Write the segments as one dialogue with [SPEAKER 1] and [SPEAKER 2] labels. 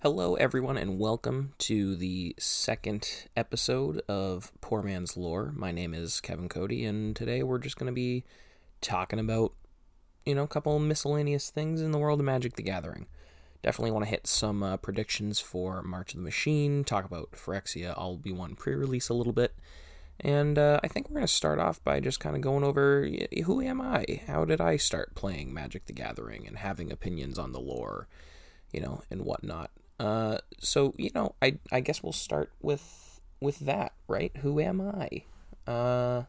[SPEAKER 1] Hello, everyone, and welcome to the second episode of Poor Man's Lore. My name is Kevin Cody, and today we're just going to be talking about, you know, a couple miscellaneous things in the world of Magic the Gathering. Definitely want to hit some uh, predictions for March of the Machine, talk about Phyrexia, I'll Be One pre release a little bit, and uh, I think we're going to start off by just kind of going over who am I? How did I start playing Magic the Gathering and having opinions on the lore, you know, and whatnot. Uh, so you know, I I guess we'll start with with that, right? Who am I? Uh,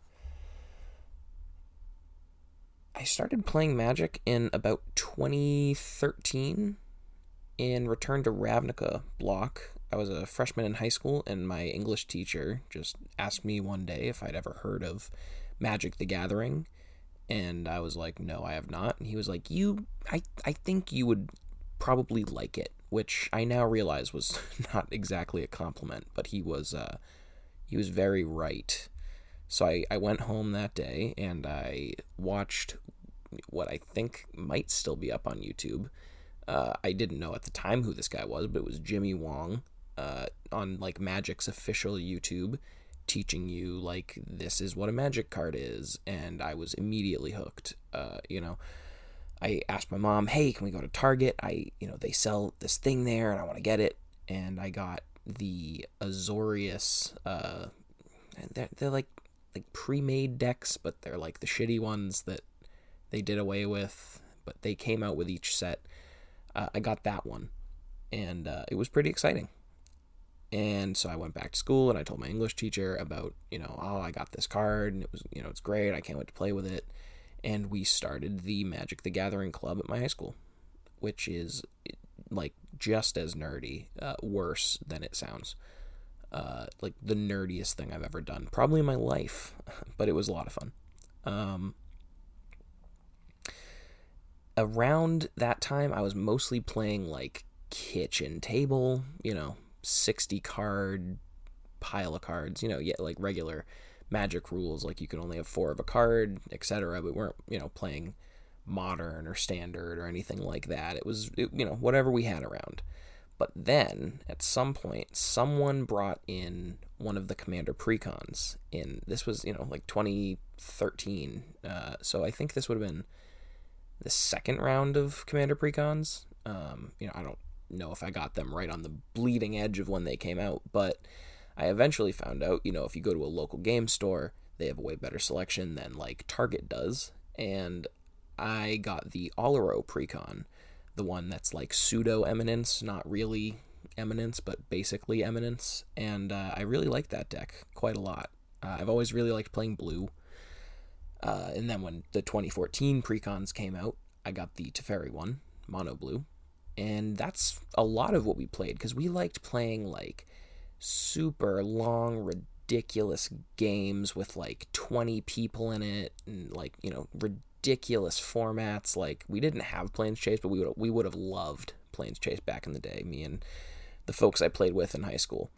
[SPEAKER 1] I started playing Magic in about 2013 in Return to Ravnica block. I was a freshman in high school, and my English teacher just asked me one day if I'd ever heard of Magic the Gathering. And I was like, no, I have not. And he was like, you, I, I think you would probably like it which I now realize was not exactly a compliment, but he was uh, he was very right. So I, I went home that day and I watched what I think might still be up on YouTube. Uh, I didn't know at the time who this guy was, but it was Jimmy Wong uh, on like Magic's official YouTube teaching you like this is what a magic card is and I was immediately hooked. Uh, you know, I asked my mom, "Hey, can we go to Target? I, you know, they sell this thing there, and I want to get it." And I got the Azorius. Uh, they're they're like like pre-made decks, but they're like the shitty ones that they did away with. But they came out with each set. Uh, I got that one, and uh, it was pretty exciting. And so I went back to school, and I told my English teacher about, you know, oh, I got this card, and it was, you know, it's great. I can't wait to play with it and we started the Magic the Gathering club at my high school, which is like just as nerdy, uh, worse than it sounds. Uh, like the nerdiest thing I've ever done, probably in my life, but it was a lot of fun. Um, around that time, I was mostly playing like kitchen table, you know, 60 card pile of cards, you know, yeah, like regular magic rules like you can only have four of a card etc we weren't you know playing modern or standard or anything like that. It was it, you know whatever we had around. But then at some point someone brought in one of the commander precons in this was you know like 2013 uh, so i think this would have been the second round of commander precons. Um, you know i don't know if i got them right on the bleeding edge of when they came out but I eventually found out, you know, if you go to a local game store, they have a way better selection than like Target does. And I got the Oloro Precon, the one that's like pseudo eminence, not really eminence, but basically eminence. And uh, I really like that deck quite a lot. Uh, I've always really liked playing blue. Uh, and then when the 2014 precons came out, I got the Teferi one, mono blue. And that's a lot of what we played because we liked playing like super long, ridiculous games with like 20 people in it and like, you know, ridiculous formats. Like we didn't have Planechase, but we would we would have loved Planechase back in the day, me and the folks I played with in high school.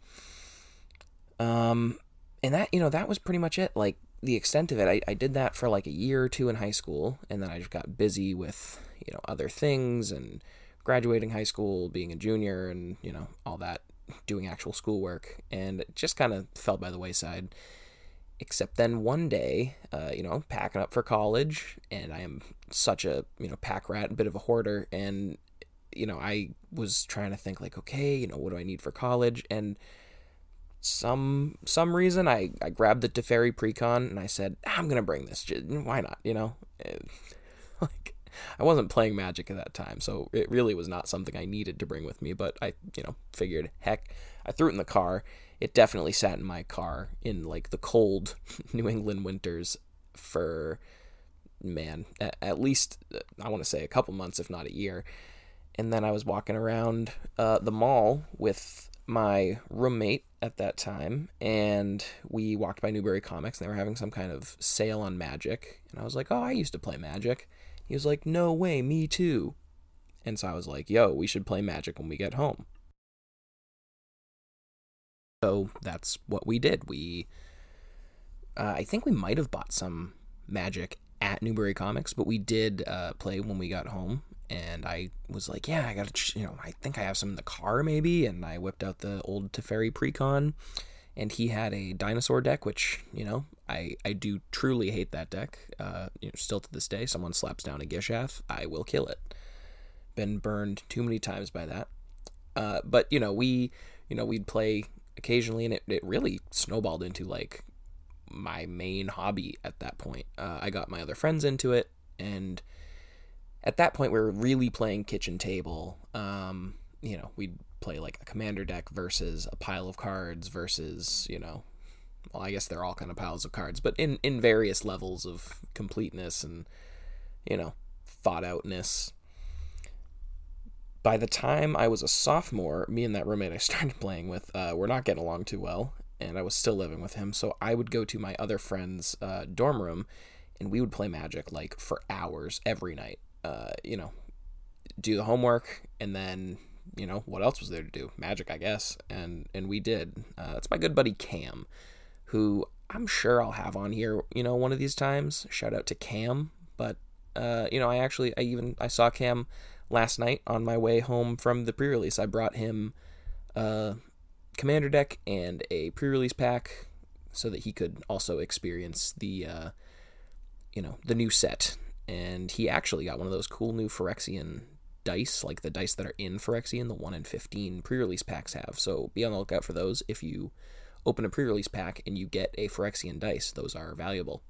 [SPEAKER 1] Um and that, you know, that was pretty much it. Like the extent of it, I, I did that for like a year or two in high school, and then I just got busy with, you know, other things and graduating high school, being a junior, and, you know, all that doing actual schoolwork, and just kind of fell by the wayside. Except then one day, uh, you know, packing up for college, and I am such a you know pack rat, a bit of a hoarder, and you know I was trying to think like, okay, you know, what do I need for college, and some some reason I, I grabbed the Teferi Precon and I said I'm gonna bring this. Why not? You know, like I wasn't playing Magic at that time, so it really was not something I needed to bring with me. But I, you know, figured, heck, I threw it in the car. It definitely sat in my car in like the cold New England winters for, man, at, least I want to say a couple months, if not a year. And then I was walking around uh, the mall with my roommate at that time, and we walked by Newbury Comics, and they were having some kind of sale on Magic. And I was like, oh, I used to play Magic. He was like, No way, me too. And so I was like, Yo, we should play Magic when we get home. So that's what we did. We, uh, I think we might have bought some Magic at Newbury Comics, but we did uh, play when we got home. and I was like, yeah, I got to, you know, I think I have some in the car maybe. And I whipped out the old Teferi Precon, and he had a dinosaur deck, which, you know, I, I do truly hate that deck. Uh, you know, still to this day, someone slaps down a Gishath, I will kill it. Been burned too many times by that. Uh, but, you know, we, you know, we'd play occasionally, and it, it really snowballed into like my main hobby at that point. Uh, I got my other friends into it, and at that point we were really playing kitchen table. Um, you know, we'd play like a commander deck versus a pile of cards versus you know, well, I guess they're all kind of piles of cards, but in in various levels of completeness and you know thought outness. By the time I was a sophomore, me and that roommate I started playing with uh, were not getting along too well, and I was still living with him. So I would go to my other friend's uh, dorm room, and we would play Magic like for hours every night uh, you know, do the homework, and then you know what else was there to do? Magic, I guess, and and we did. Uh, it's my good buddy Cam, who I'm sure I'll have on here. You know, one of these times. Shout out to Cam, but uh, you know, I actually I even I saw Cam last night on my way home from the pre-release. I brought him a commander deck and a pre-release pack so that he could also experience the uh, you know the new set and he actually got one of those cool new Phyrexian dice, like the dice that are in Phyrexian, the 1 in 15 pre release packs have. So be on the lookout for those. If you open a pre release pack and you get a Phyrexian dice, those are valuable.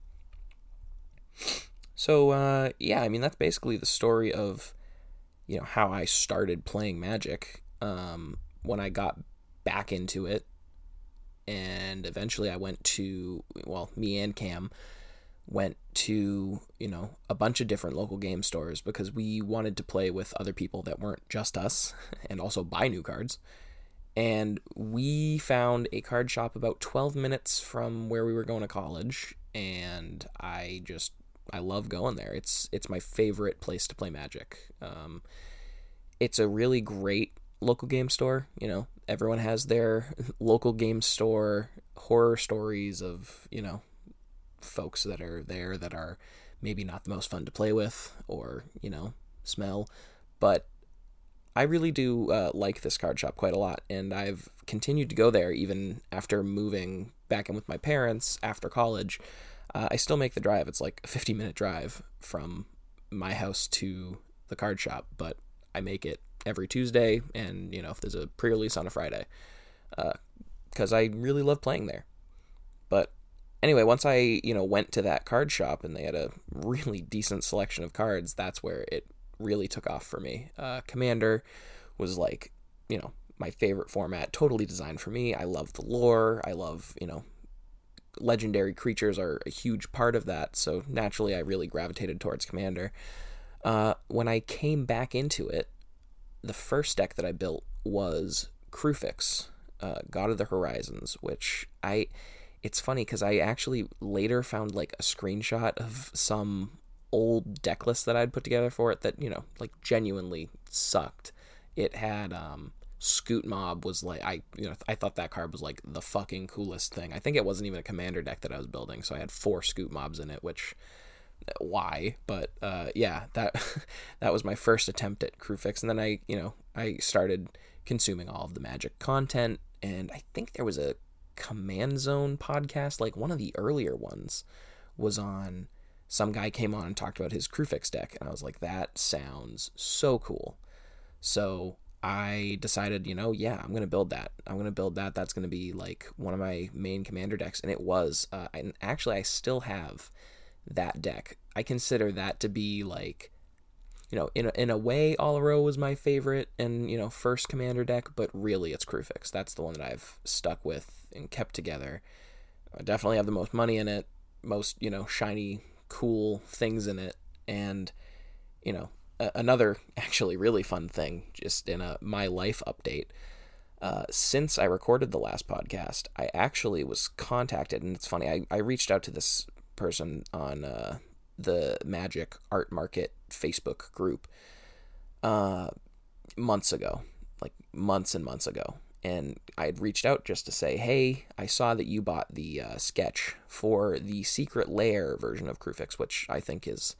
[SPEAKER 1] So, uh, yeah, I mean, that's basically the story of, you know, how I started playing Magic um, when I got back into it. And eventually I went to, well, me and Cam went to you know a bunch of different local game stores because we wanted to play with other people that weren't just us and also buy new cards. And we found a card shop about 12 minutes from where we were going to college and i just i love going there. It's it's my favorite place to play magic. Um, it's a really great local game store you know. Everyone has their local game store horror stories of you know folks that are there that are maybe not the most fun to play with or, you know, smell. But I really do uh, like this card shop quite a lot, and I've continued to go there even after moving back in with my parents after college. Uh, I still make the drive. It's like a 50 minute drive from my house to the card shop, but I make it every Tuesday, and you know, if there's a pre release on a Friday, because uh, I really love playing there. But anyway, once I, you know, went to that card shop and they had a really decent selection of cards, that's where it really took off for me. Uh, Commander was like, you know, my favorite format, totally designed for me. I love the lore. I love, you know, legendary creatures are a huge part of that. So naturally, I really gravitated towards Commander. Uh, when I came back into it, the first deck that I built was Kruphix, uh, God of the Horizons, which I it's funny because I actually later found like a screenshot of some old deck list that I'd put together for it that you know like genuinely sucked. It had um, Scute Mob was like I you know I thought that card was like the fucking coolest thing. I think it wasn't even a commander deck that I was building, so I had four Scute Mobs in it, which why but uh, yeah that that was my first attempt at Kruphix and then i you know i started consuming all of the magic content and i think there was a Command Zone podcast, like one of the earlier ones, was on. Some guy came on and talked about his Kruphix deck, and I was like, that sounds so cool. So I decided, you know, yeah, I'm to build that. I'm to build that. That's to be like one of my main commander decks. And it was. Uh, and actually, I still have that deck. I consider that to be like you know, in a, in a way, Oloro was my favorite and you know first commander deck, but really it's Kruphix. That's the one that I've stuck with and kept together. I definitely have the most money in it, most you know shiny, cool things in it, and you know a- another actually really fun thing, just in a my life update. Uh, since I recorded the last podcast, I actually was contacted, and it's funny. I, I reached out to this person on uh, the Magic Art Market Facebook group uh, months ago, like months and months ago. And I had reached out just to say, hey, I saw that you bought the uh, sketch for the Secret Lair version of Kruphix, which I think is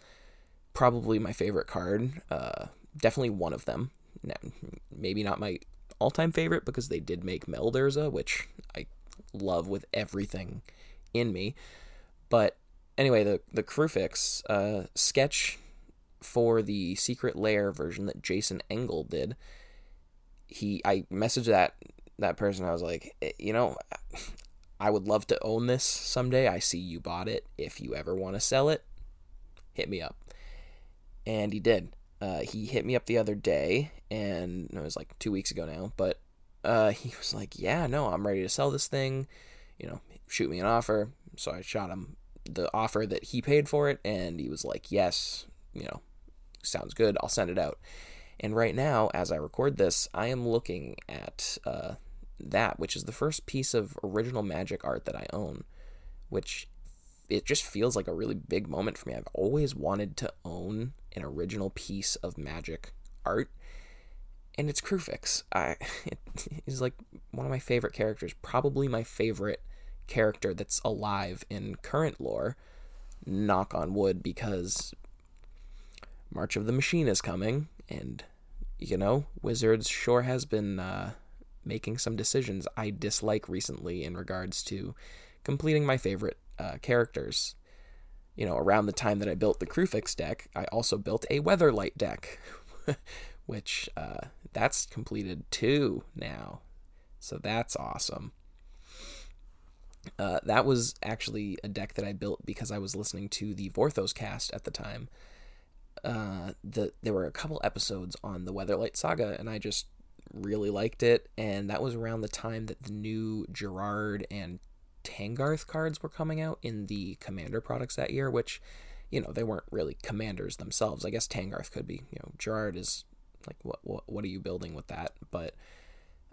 [SPEAKER 1] probably my favorite card. Uh, definitely one of them. Maybe not my all-time favorite because they did make Meldurza, which I love with everything in me. But anyway, the the Kruphix uh, sketch for the Secret Lair version that Jason Engle did, he I messaged that that person. I was like, eh, you know, I would love to own this someday. I see you bought it. If you ever want to sell it, hit me up. And he did. Uh, he hit me up the other day, and it was like two weeks ago now. But uh, he was like, "Yeah, no, I'm ready to sell this thing. You know, shoot me an offer." So I shot him the offer that he paid for it, and he was like, "Yes, you know, sounds good. I'll send it out." And right now, as I record this, I am looking at uh, that, which is the first piece of original magic art that I own, which it just feels like a really big moment for me. I've always wanted to own an original piece of magic art, and it's Kruphix. I is like one of my favorite characters, probably my favorite character that's alive in current lore. Knock on wood, because March of the Machine is coming, and you know, Wizards sure has been uh, making some decisions I dislike recently in regards to completing my favorite uh, characters. You know, around the time that I built the Kruphix deck, I also built a Weatherlight deck, which uh, that's completed too now. So that's awesome. Uh, that was actually a deck that I built because I was listening to the Vorthos cast at the time. Uh, the there were a couple episodes on the Weatherlight Saga, and I just really liked it. And that was around the time that the new Gerrard and Tahngarth cards were coming out in the Commander products that year, which, you know, they weren't really commanders themselves. I guess Tahngarth could be. You know, Gerrard is like, what what what are you building with that? But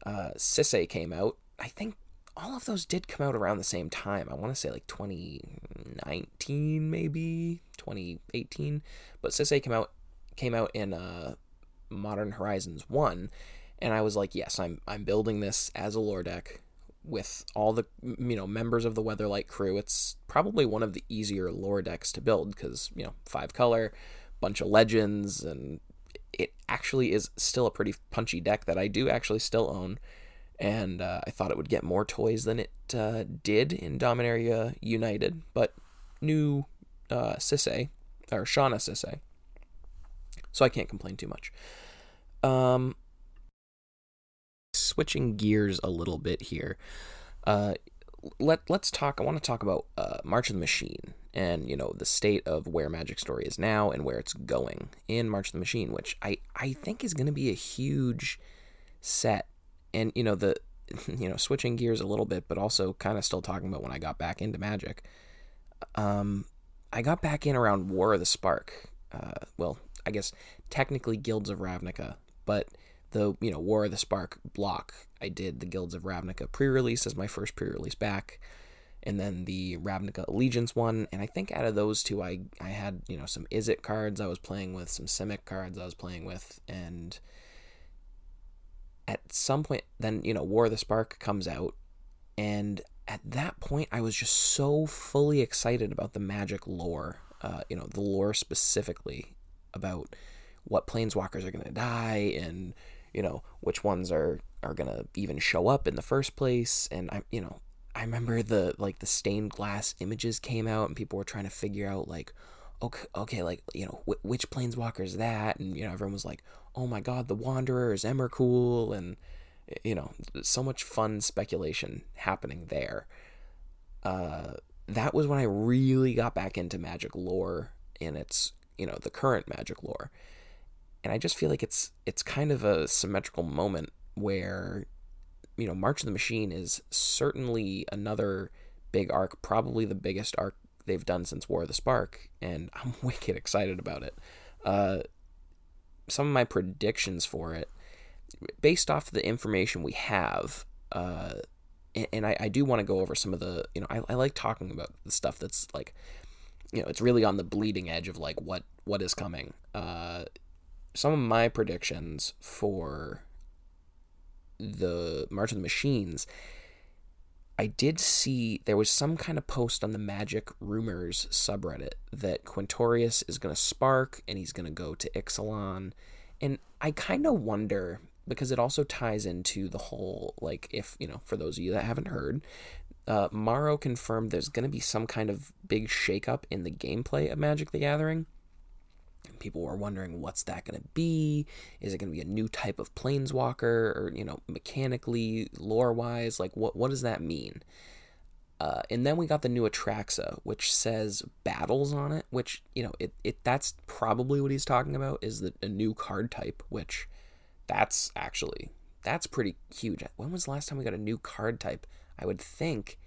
[SPEAKER 1] uh, Sisay came out. I think all of those did come out around the same time. I want to say like 2019, maybe 2018. But Sisay came out came out in uh, Modern Horizons one, and I was like, yes, I'm I'm building this as a lore deck with all the you know members of the Weatherlight crew. It's probably one of the easier lore decks to build because you know five color, bunch of legends, and it actually is still a pretty punchy deck that I do actually still own. And uh, I thought it would get more toys than it uh, did in Dominaria United, but new uh, Sisay or Shanna Sisay, so I can't complain too much. Um, switching gears a little bit here. Uh, let let's talk. I want to talk about uh, March of the Machine and you know the state of where Magic Story is now and where it's going in March of the Machine, which I I think is going to be a huge set. And you know the you know switching gears a little bit, but also kind of still talking about when I got back into Magic. Um, I got back in around War of the Spark. Uh, well, I guess technically Guilds of Ravnica, but the you know War of the Spark block. I did the Guilds of Ravnica pre-release as my first pre-release back, and then the Ravnica Allegiance one. And I think out of those two, I I had you know some Izzet cards I was playing with, some Simic cards I was playing with, and at some point, then you know War of the Spark comes out, and at that point, I was just so fully excited about the Magic lore. Uh, you know the lore specifically about what planeswalkers are going to die and you know which ones are are gonna even show up in the first place and i you know i remember the like the stained glass images came out and people were trying to figure out like okay okay like you know wh- which planeswalker is that? And you know everyone was like oh my god the wanderer is Emrakul and you know so much fun speculation happening there. Uh that was when i really got back into magic lore in its you know the current magic lore. And I just feel like it's it's kind of a symmetrical moment where you know March of the Machine is certainly another big arc, probably the biggest arc they've done since War of the Spark, and I'm wicked excited about it. Uh, some of my predictions for it, based off the information we have, uh, and, and I, I do want to go over some of the, you know, I, I like talking about the stuff that's like, you know, it's really on the bleeding edge of like what what is coming. Uh, some of my predictions for the March of the Machines, I did see there was some kind of post on the Magic Rumors subreddit that Quintorius is going to spark and he's going to go to Ixalan And I kind of wonder because it also ties into the whole like if you know for those of you that haven't heard uh, Maro confirmed there's going to be some kind of big shakeup in the gameplay of Magic the Gathering. And people were wondering what's that going to be? Is it going to be a new type of planeswalker, or you know, mechanically, lore wise, like what what does that mean? Uh, and then we got the new Atraxa, which says battles on it, which you know, it, it that's probably what he's talking about is the a new card type, which that's actually that's pretty huge. When was the last time we got a new card type? I would think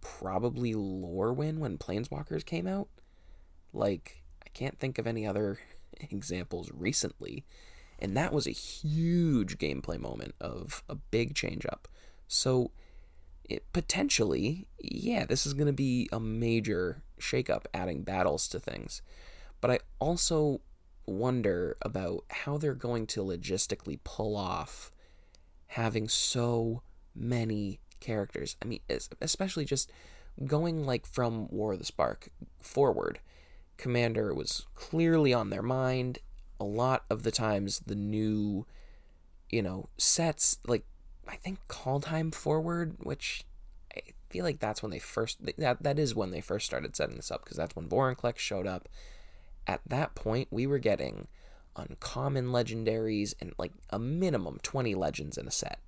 [SPEAKER 1] probably Lorwyn when Planeswalkers came out. Like, can't think of any other examples recently. And that was a huge gameplay moment of a big change up. So, it, potentially, yeah, this is going to be a major shakeup, adding battles to things. But I also wonder about how they're going to logistically pull off having so many characters. I mean, especially just going like from War of the Spark forward. Commander was clearly on their mind. A lot of the times, the new, you know, sets like I think Kaldheim forward, which I feel like that's when they first that that is when they first started setting this up because that's when Vorinclex showed up. At that point, we were getting uncommon legendaries and like a minimum 20 legends in a set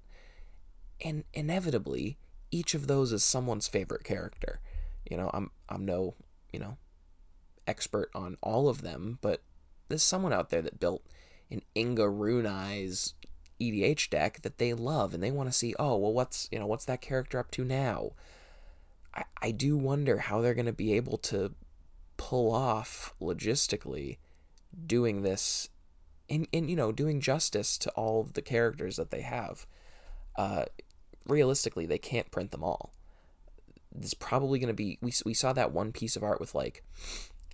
[SPEAKER 1] and inevitably each of those is someone's favorite character. You know, I'm I'm no, you know, expert on all of them, but there's someone out there that built an Inga Rune EDH deck that they love and they want to see, oh, well what's you know, what's that character up to now? I, I do wonder how they're gonna be able to pull off logistically doing this and, and you know, doing justice to all the characters that they have. Uh, realistically, they can't print them all. There's probably going to be. We, we saw that one piece of art with like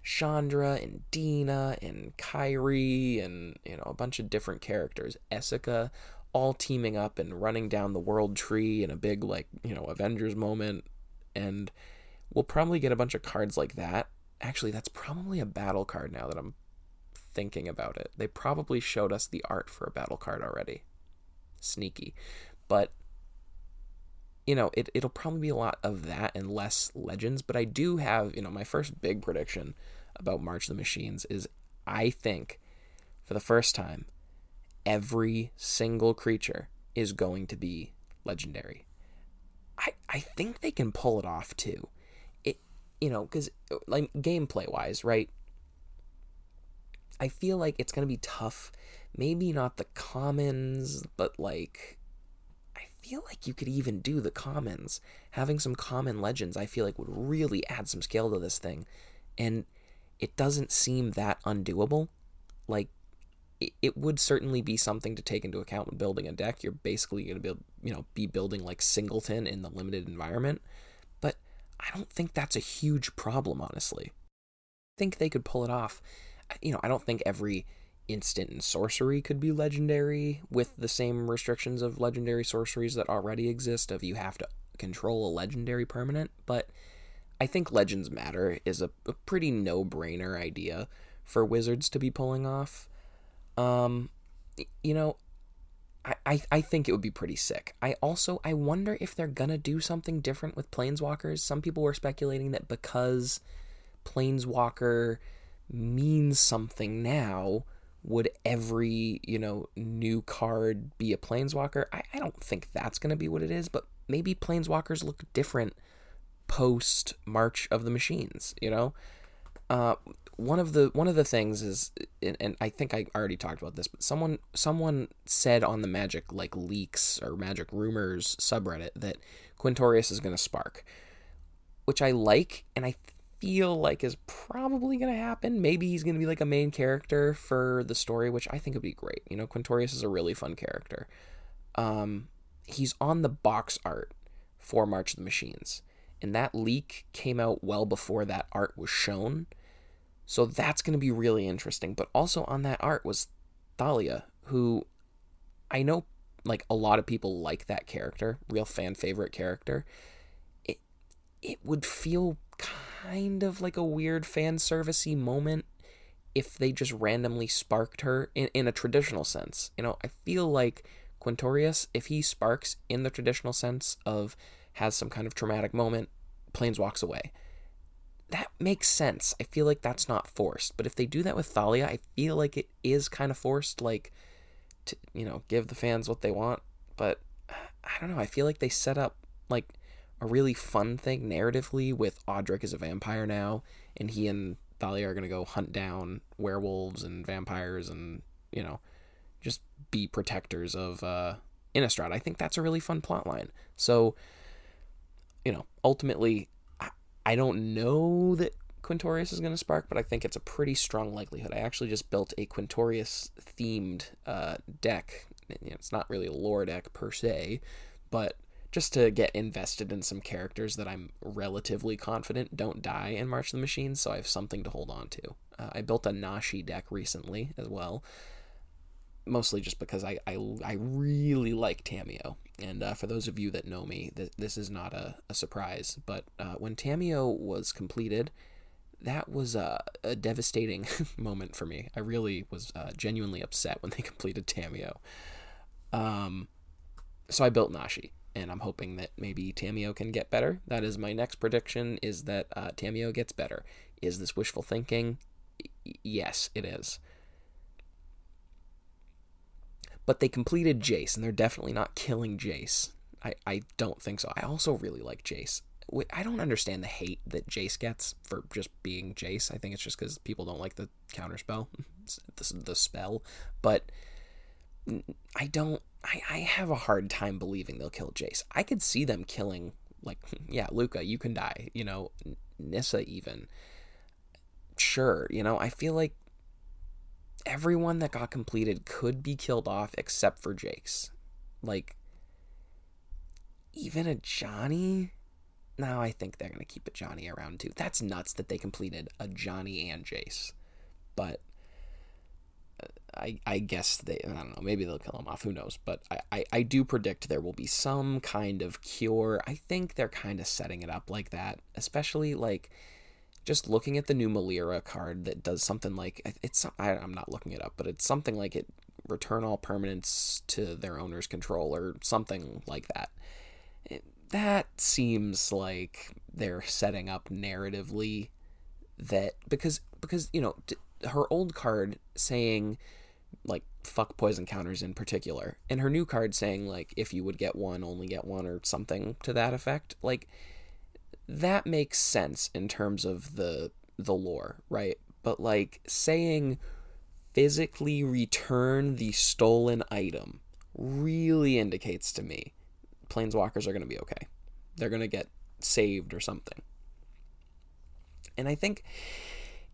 [SPEAKER 1] Chandra and Dina and Kairi and you know a bunch of different characters, Esika, all teaming up and running down the world tree in a big like you know Avengers moment, and we'll probably get a bunch of cards like that. Actually, that's probably a battle card now that I'm thinking about it. They probably showed us the art for a battle card already. Sneaky. But you know, it, it'll probably be a lot of that and less legends. But I do have, you know, my first big prediction about March of the Machines is I think for the first time, every single creature is going to be legendary. I, I think they can pull it off too. It, you know, because like gameplay wise, right? I feel like it's to be tough. Maybe not the commons, but like I feel like you could even do the commons. Having some common legends, I feel like would really add some scale to this thing. And it doesn't seem that undoable. Like, it, it would certainly be something to take into account when building a deck. You're basically going to be, you know, be building like singleton in the limited environment. But I don't think that's a huge problem, honestly. I think they could pull it off. You know, I don't think every instant and sorcery could be legendary with the same restrictions of legendary sorceries that already exist of you have to control a legendary permanent but i think legends matter is a, a pretty no-brainer idea for wizards to be pulling off um you know I, I think it would be pretty sick. I also I wonder if they're gonna do something different with planeswalkers. Some people were speculating that because planeswalker means something now, would every you know new card be a planeswalker i, I don't think that's to be what it is but maybe planeswalkers look different post march of the machines you know uh, one of the one of the things is and, and i think i already talked about this but someone someone said on the magic like leaks or magic rumors subreddit that quintorius is going to spark which i like and i feel like is probably going to happen. Maybe he's going to be like a main character for the story, which I think would be great. You know, Quintorius is a really fun character. Um, he's on the box art for March of the Machines, and that leak came out well before that art was shown. So that's going to be really interesting. But also on that art was Thalia, who I know like a lot of people like that character, real fan favorite character. It it would feel kind of like a weird fan servicey moment if they just randomly sparked her in, in a traditional sense. You know, I feel like Quintorius, if he sparks in the traditional sense of has some kind of traumatic moment, planes walks away. That makes sense. I feel like that's not forced. But if they do that with Thalia, I feel like it is kind of forced, like to, you know, give the fans what they want. But I don't know. I feel like they set up like a really fun thing narratively with Audric as a vampire now, and he and Thalia are gonna go hunt down werewolves and vampires and you know just be protectors of uh, Innistrad. I think that's a really fun plot line. So you know, ultimately, I, I don't know that Quintorius is going to spark, but I think it's a pretty strong likelihood. I actually just built a Quintorius themed uh, deck. It's not really a lore deck per se, but just to get invested in some characters that I'm relatively confident don't die in March of the Machines, so I have something to hold on to. Uh, I built a Nashi deck recently as well, mostly just because I, I, I really like Tamiyo. And uh, for those of you that know me, th- this is not a, a surprise. But uh, when Tamiyo was completed, that was a, a devastating moment for me. I really was uh, genuinely upset when they completed Tamiyo. Um, so I built Nashi, and I'm hoping that maybe Tamiyo can get better. That is my next prediction: is that uh, Tamiyo gets better. Is this wishful thinking? Y- yes, it is but they completed Jace, and they're definitely not killing Jace. I, I don't think so. I also really like Jace. I don't understand the hate that Jace gets for just being Jace. I think it's just because people don't like the counterspell, the, the spell. But I don't. I, I have a hard time believing they'll kill Jace. I could see them killing, like, yeah, Lukka, you can die. You know, Nissa even. Sure, you know, I feel like everyone that got completed could be killed off except for Jace. Like, even Ajani? Now I think they're going to keep Ajani around too. That's nuts that they completed Ajani and Jace. But uh, I, I guess they, I don't know, maybe they'll kill him off. Who knows? But I, I, I do predict there will be some kind of cure. I think they're kind of setting it up like that, especially like just looking at the new Melira card that does something like it's I, am not looking it up, but it's something like it return all permanents to their owner's control or something like that. It, that seems like they're setting up narratively that because because you know her old card saying like fuck poison counters in particular and her new card saying like if you would get one only get one or something to that effect like that makes sense in terms of the the lore, right? But like saying physically return the stolen item really indicates to me planeswalkers are going to be okay. They're going to get saved or something. And I think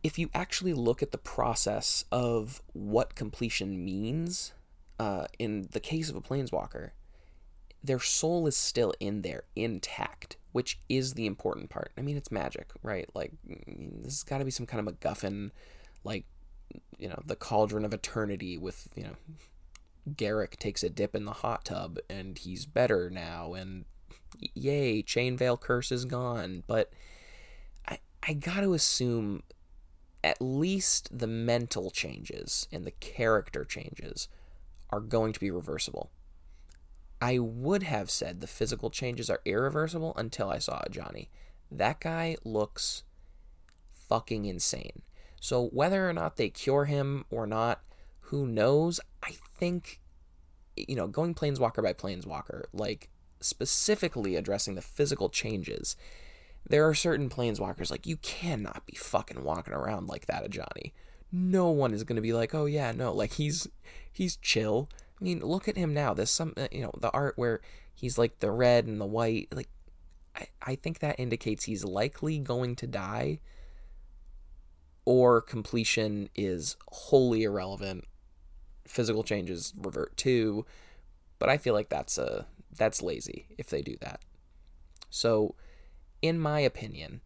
[SPEAKER 1] if you actually look at the process of what completion means, uh, in the case of a planeswalker, their soul is still in there, intact which is the important part. I mean, it's magic, right? Like, this has got to be some kind of MacGuffin, like, you know, the cauldron of eternity with, you know, Garruk takes a dip in the hot tub and he's better now, and yay, Chain Veil Curse is gone. But I, I got to assume at least the mental changes and the character changes are going to be reversible. I would have said the physical changes are irreversible until I saw Johnny. That guy looks fucking insane. So whether or not they cure him or not, who knows? I think you know, going planeswalker by planeswalker, like specifically addressing the physical changes, there are certain planeswalkers like you cannot be fucking walking around like that, Ajani. No one is gonna be like, oh yeah, no, like he's he's chill. I mean, look at him now. There's some, uh, you know, the art where he's like the red and the white. Like, I, I think that indicates he's likely going to die or completion is wholly irrelevant. Physical changes revert to, but I feel like that's a that's lazy if they do that. So, in my opinion,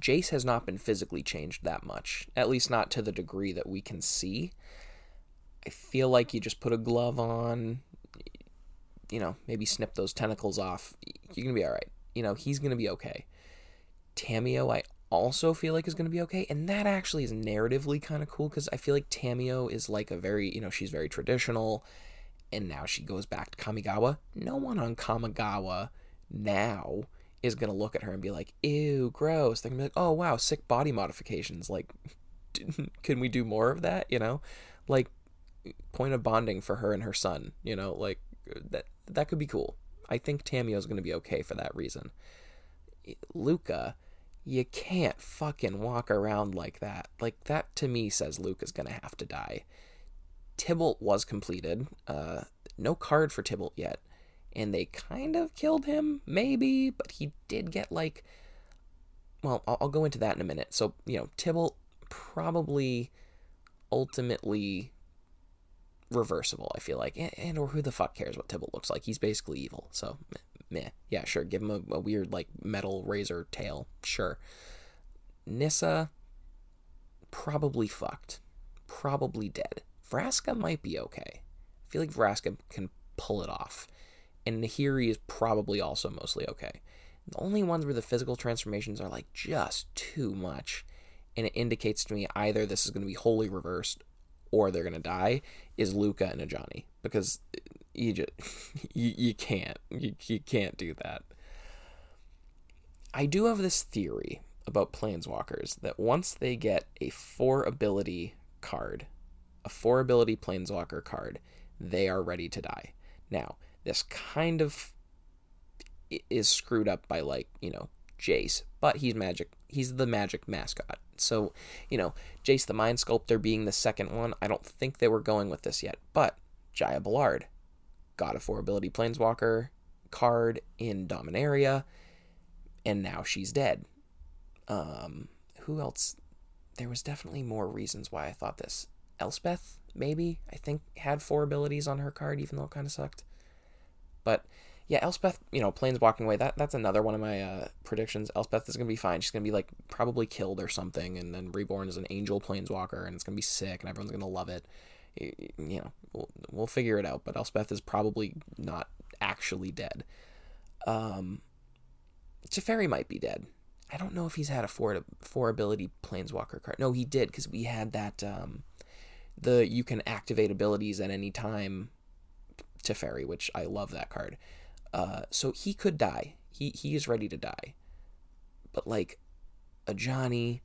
[SPEAKER 1] Jace has not been physically changed that much, at least not to the degree that we can see. I feel like you just put a glove on, you know, maybe snip those tentacles off. You're going to be all right. You know, he's going to be okay. Tamiyo, I also feel like is going to be okay. And that actually is narratively kind of cool because I feel like Tamiyo is like a very, you know, she's very traditional. And now she goes back to Kamigawa. No one on Kamigawa now is going to look at her and be like, ew, gross. They're going to be like, oh, wow, sick body modifications. Like, can we do more of that? You know, like, point of bonding for her and her son, you know, like, that, that could be cool. I think Tamiyo's going to be okay for that reason. Lukka you can't fucking walk around like that. Like that to me says Luke is gonna have to die. Tibalt was completed. Uh, no card for Tibalt yet, and they kind of killed him, maybe, but he did get like. Well, I'll, I'll go into that in a minute. So you know, Tibalt probably ultimately reversible. I feel like, and, and or who the fuck cares what Tibalt looks like? He's basically evil. So meh. Yeah, sure. Give him a, a weird like metal razor tail. Sure. Nissa probably fucked. Probably dead. Vraska might be okay. I feel like Vraska can pull it off. And Nahiri is probably also mostly okay. The only ones where the physical transformations are like just too much, and it indicates to me either this is going to be wholly reversed or they're to die, is Lukka and Ajani. Because you just you, you can't you, you can't do that i do have this theory about planeswalkers that once they get a four ability card a four ability planeswalker card they are ready to die now this kind of is screwed up by like you know jace but he's magic he's the magic mascot so you know jace the mind sculptor being the second one i don't think they were going with this yet but jaya ballard got a four ability planeswalker card in Dominaria, and now she's dead. Um, who else? There was definitely more reasons why I thought this. Elspeth, maybe, I think, had four abilities on her card, even though it kind of sucked. But yeah, Elspeth, you know, planes walking away, that, that's another one of my uh, predictions. Elspeth is to be fine. She's to be, like, probably killed or something, and then reborn as an angel planeswalker, and it's to be sick, and everyone's to love it you know, we'll, we'll figure it out. But Elspeth is probably not actually dead. Um, Teferi might be dead. I don't know if he's had a four four ability planeswalker card. No, he did because we had that um, the you can activate abilities at any time Teferi, which I love that card. Uh, so he could die. He he is ready to die. But like Ajani,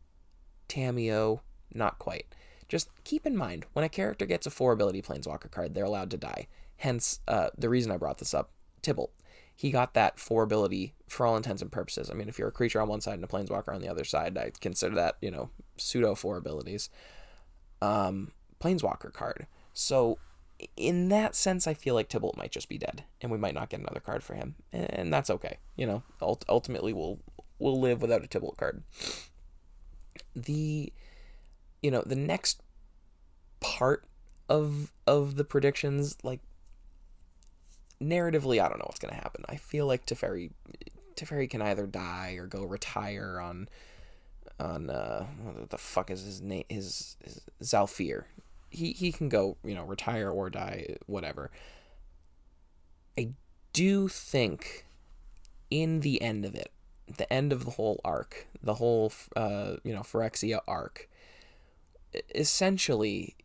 [SPEAKER 1] Tamiyo, not quite. Just keep in mind, when a character gets a 4 ability Planeswalker card, they're allowed to die. Hence, uh, the reason I brought this up, Tibalt. He got that 4 ability for all intents and purposes. I mean, if you're a creature on one side and a Planeswalker on the other side, I consider that, you know, pseudo 4 abilities. Um, Planeswalker card. So, in that sense, I feel like Tibalt might just be dead, and we might not get another card for him, and that's okay. You know, ultimately, we'll we'll live without a Tibalt card. The you know, the next part of of the predictions, like narratively, I don't know what's gonna happen. I feel like Teferi Teferi can either die or go retire on on uh what the fuck is his name his, his Zhalfir. He he can go, you know, retire or die, whatever. I do think in the end of it, the end of the whole arc, the whole uh, you know, Phyrexia arc, essentially,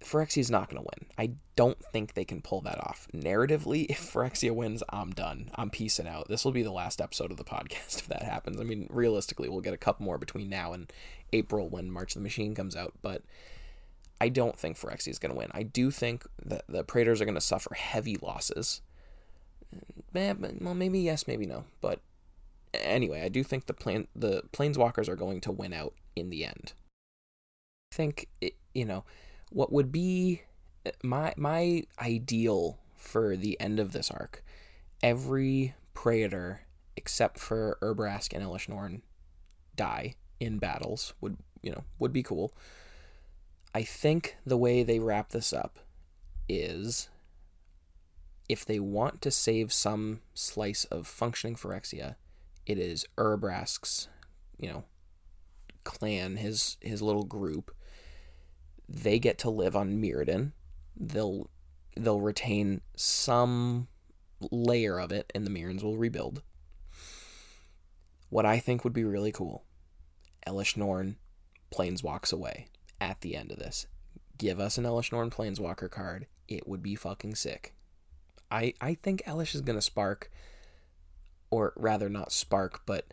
[SPEAKER 1] Phyrexia is not going to win. I don't think they can pull that off. Narratively, if Phyrexia wins, I'm done. I'm peacing out. This will be the last episode of the podcast if that happens. I mean, realistically, we'll get a couple more between now and April when March the Machine comes out, but I don't think Phyrexia is going to win. I do think that the Praetors are going to suffer heavy losses. Eh, well, maybe yes, maybe no. But anyway, I do think the plan the Planeswalkers are going to win out in the end I think it, you know what would be uh, my my ideal for the end of this arc. Every Praetor except for Urabrask and Elesh Norn die in battles would you know would be cool. I think the way they wrap this up is if they want to save some slice of functioning Phyrexia, it is Urabrask's, you know, clan, his his little group, they get to live on Mirrodin. They'll they'll retain some layer of it, and the Mirrans will rebuild. What I think would be really cool Elesh Norn planeswalks away at the end of this. Give us an Elesh Norn planeswalker card. It would be fucking sick. I I think Elesh is gonna spark, or rather not spark, but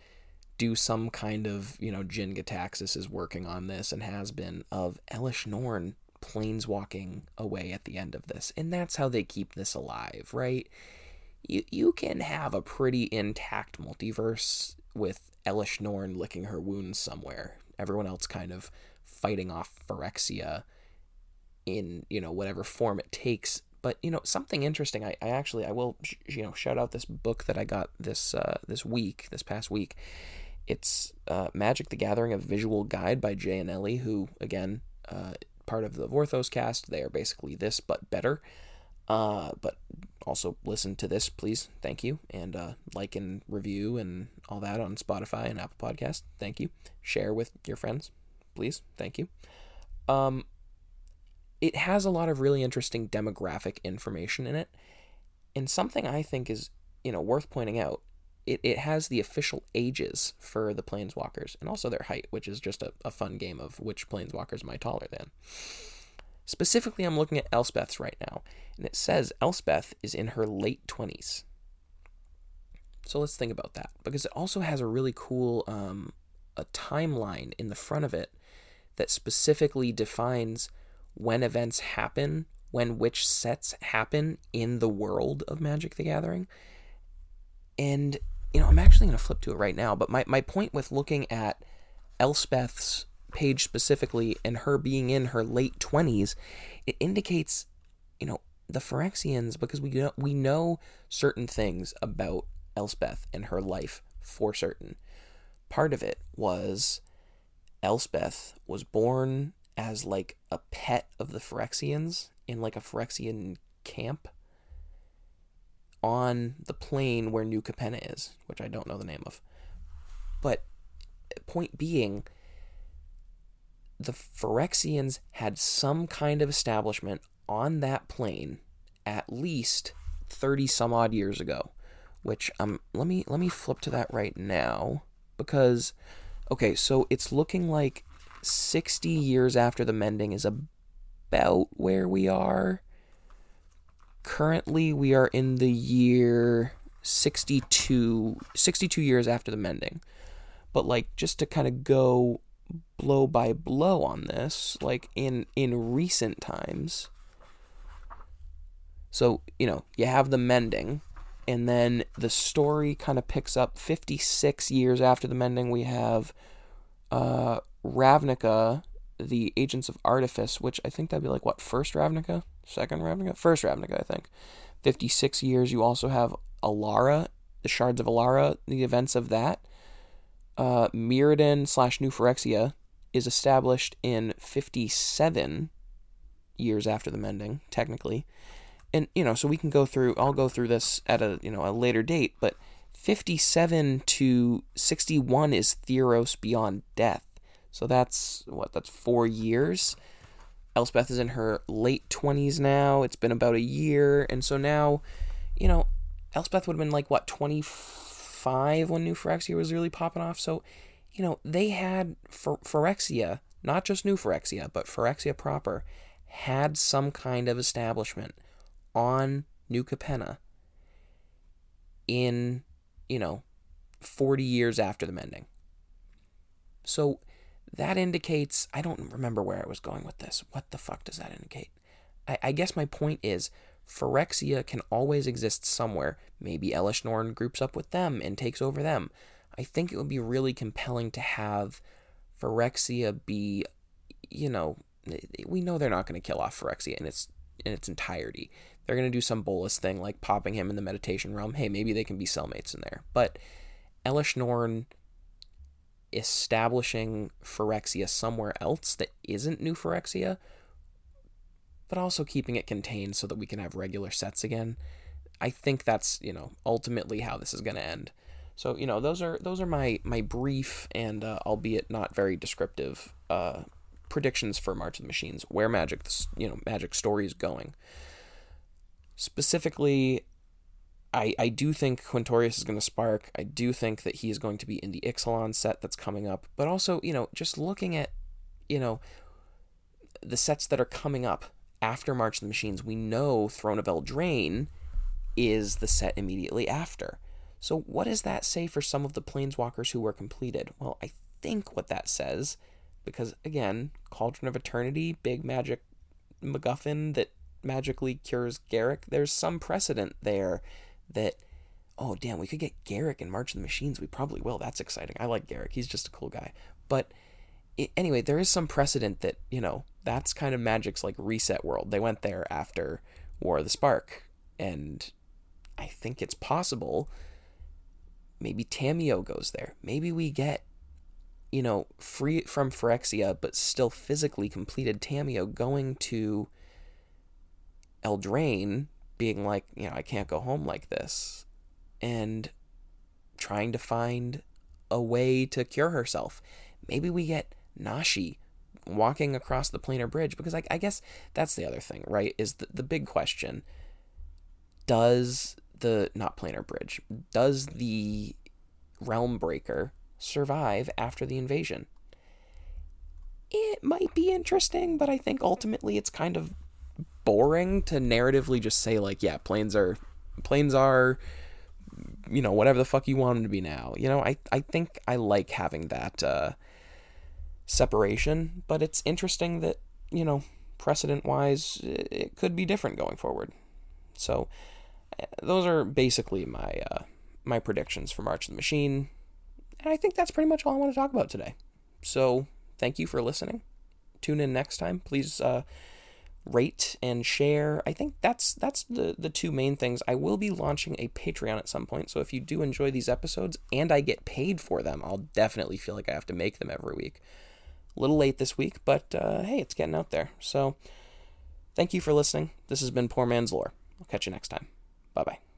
[SPEAKER 1] do some kind of you know Jin Gitaxias is working on this and has been of Elesh Norn planeswalking away at the end of this, and that's how they keep this alive, right? You you can have a pretty intact multiverse with Elesh Norn licking her wounds somewhere. Everyone else kind of fighting off Phyrexia in you know whatever form it takes but you know something interesting. I, I actually I will sh- you know shout out this book that I got this uh, this week this past week. It's uh, Magic: The Gathering: A Visual Guide by Jay Annelli, who again uh, part of the Vorthos cast. They are basically this but better. Uh, but also listen to this, please. Thank you, and uh, like and review and all that on Spotify and Apple Podcast. Thank you. Share with your friends, please. Thank you. Um, it has a lot of really interesting demographic information in it. And something I think is, you know, worth pointing out, it, it has the official ages for the planeswalkers and also their height, which is just a, a fun game of which planeswalkers am I taller than. Specifically, I'm looking at Elspeth's right now, and it says Elspeth is in her late 20s. So let's think about that because it also has a really cool um, a timeline in the front of it that specifically defines when events happen, when which sets happen in the world of Magic the Gathering. And, you know, I'm actually going to flip to it right now, but my, my point with looking at Elspeth's page specifically and her being in her late 20s, it indicates, you know, the Phyrexians, because we know, we know certain things about Elspeth and her life for certain. Part of it was Elspeth was born as like a pet of the Phyrexians in like a Phyrexian camp on the plane where New Capenna is, which I don't know the name of. But point being, the Phyrexians had some kind of establishment on that plane at least 30 some odd years ago which um let me let me flip to that right now because okay so it's looking like 60 years after the mending is about where we are. Currently, we are in the year 62, 62 years after the mending. But like just to kind of go blow by blow on this, like in in recent times. So, you know, you have the mending and then the story kind of picks up 56 years after the mending we have uh Ravnica, the Agents of Artifice, which I think that'd be like what first Ravnica, second Ravnica, first Ravnica, I think. Fifty six years. You also have Alara, the Shards of Alara, the events of that. Uh, Mirrodin slash New Phyrexia is established in fifty seven years after the mending, technically. And you know, so we can go through. I'll go through this at a you know a later date, but 57 to 61 is Theros Beyond Death. So that's what that's 4 years. Elspeth is in her late 20s now. It's been about a year and so now, you know, Elspeth would have been like what 25 when New Phyrexia was really popping off. So, you know, they had Phyrexia, not just New Phyrexia, but Phyrexia proper had some kind of establishment on New Capenna in, you know, 40 years after the mending. So that indicates I don't remember where I was going with this. What the fuck does that indicate? I, I guess my point is Phyrexia can always exist somewhere. Maybe Elesh Norn groups up with them and takes over them. I think it would be really compelling to have Phyrexia be, you know, we know they're not going to kill off Phyrexia in its in its entirety. They're going to do some Bolas thing like popping him in the meditation realm. Hey, maybe they can be cellmates in there. But Elesh Norn establishing Phyrexia somewhere else that isn't New Phyrexia, but also keeping it contained so that we can have regular sets again. I think that's you know ultimately how this is going to end. So you know those are those are my my brief and uh, albeit not very descriptive uh, predictions for March of the Machines, where Magic you know Magic story is going. Specifically, I, I do think Quintorius is going to spark. I do think that he is going to be in the Ixalan set that's coming up. But also, you know, just looking at, you know, the sets that are coming up after March of the Machines, we know Throne of Eldraine is the set immediately after. So, what does that say for some of the planeswalkers who were completed? Well, I think what that says, because again, Cauldron of Eternity, big magic MacGuffin that magically cures Garruk, there's some precedent there that, oh, damn, we could get Garruk in March of the Machines. We probably will. That's exciting. I like Garruk. He's just a cool guy. But it, anyway, there is some precedent that, you know, that's kind of Magic's like reset world. They went there after War of the Spark. And I think it's possible maybe Tamiyo goes there. Maybe we get, you know, free from Phyrexia, but still physically completed Tamiyo going to Eldraine, being like, you know, I can't go home like this. And trying to find a way to cure herself. Maybe we get Nashi walking across the planar bridge because I, I guess that's the other thing, right? Is the, the big question does the not planar bridge does the realm breaker survive after the invasion it might be interesting but i think ultimately it's kind of boring to narratively just say like yeah planes are planes are you know whatever the fuck you want them to be now you know i i think i like having that uh separation, but it's interesting that, you know, precedent wise, it could be different going forward. So, eh, those are basically my uh, my predictions for March of the Machine, and I think that's pretty much all I want to talk about today. So, thank you for listening. Tune in next time. Please uh, rate and share. I think that's that's the the two main things. I will be launching a Patreon at some point, so if you do enjoy these episodes and I get paid for them, I'll definitely feel like I have to make them every week. A little late this week, but uh, hey, it's getting out there. So thank you for listening. This has been Poor Man's Lore. I'll catch you next time. Bye bye.